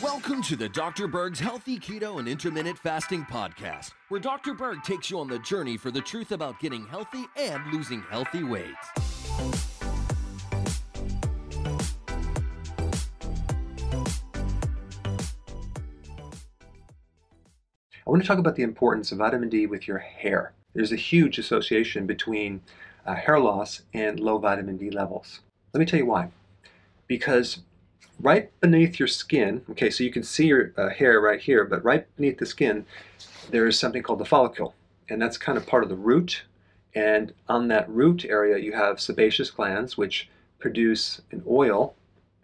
Welcome to the Dr. Berg's Healthy Keto and Intermittent Fasting Podcast, where Dr. Berg takes you on the journey for the truth about getting healthy and losing healthy weight. I want to talk about the importance of vitamin D with your hair. There's a huge association between uh, hair loss and low vitamin D levels. Let me tell you why. Because right beneath your skin, okay, so you can see your uh, hair right here, but right beneath the skin, there is something called the follicle, and that's kind of part of the root. And on that root area, you have sebaceous glands, which produce an oil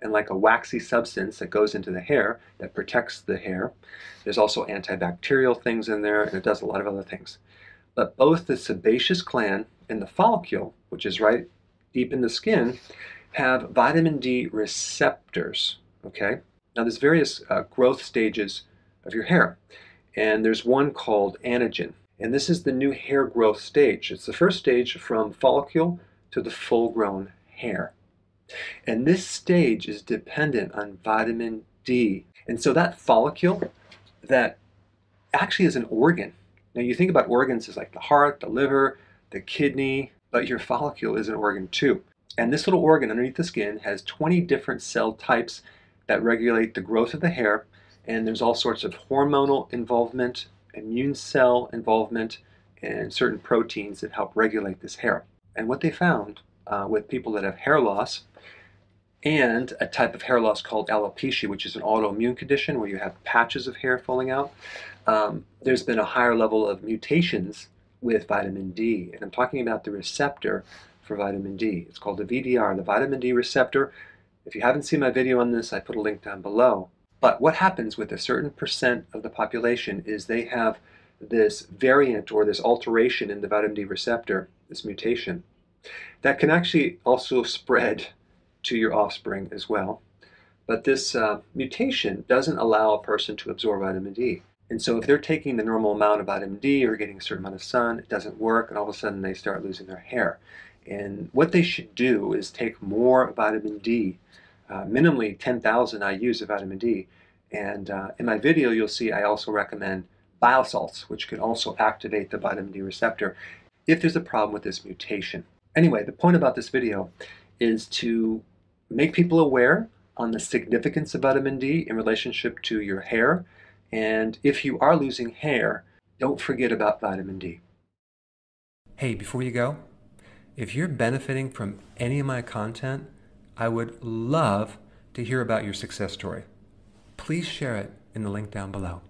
and like a waxy substance that goes into the hair that protects the hair. There's also antibacterial things in there, and it does a lot of other things. But both the sebaceous gland and the follicle, which is right deep in the skin, have vitamin D receptors. Okay? Now, there's various uh, growth stages of your hair, and there's one called anagen. And this is the new hair growth stage. It's the first stage from follicle to the full grown hair. And this stage is dependent on vitamin D. And so that follicle that actually is an organ. Now you think about organs as like the heart, the liver, the kidney, but your follicle is an organ too. And this little organ underneath the skin has 20 different cell types that regulate the growth of the hair. And there's all sorts of hormonal involvement, immune cell involvement, and certain proteins that help regulate this hair. And what they found uh, with people that have hair loss and a type of hair loss called alopecia, which is an autoimmune condition where you have patches of hair falling out. Um, there's been a higher level of mutations with vitamin D, and I'm talking about the receptor for vitamin D. It's called the VDR, the vitamin D receptor. If you haven't seen my video on this, I put a link down below. But what happens with a certain percent of the population is they have this variant or this alteration in the vitamin D receptor, this mutation, that can actually also spread to your offspring as well. But this uh, mutation doesn't allow a person to absorb vitamin D. And so if they're taking the normal amount of vitamin D or getting a certain amount of sun, it doesn't work, and all of a sudden they start losing their hair. And what they should do is take more vitamin D, uh, minimally 10,000 IUs of vitamin D. And uh, in my video, you'll see I also recommend bile salts, which can also activate the vitamin D receptor if there's a problem with this mutation. Anyway, the point about this video is to make people aware on the significance of vitamin D in relationship to your hair. And if you are losing hair, don't forget about vitamin D. Hey, before you go, if you're benefiting from any of my content, I would love to hear about your success story. Please share it in the link down below.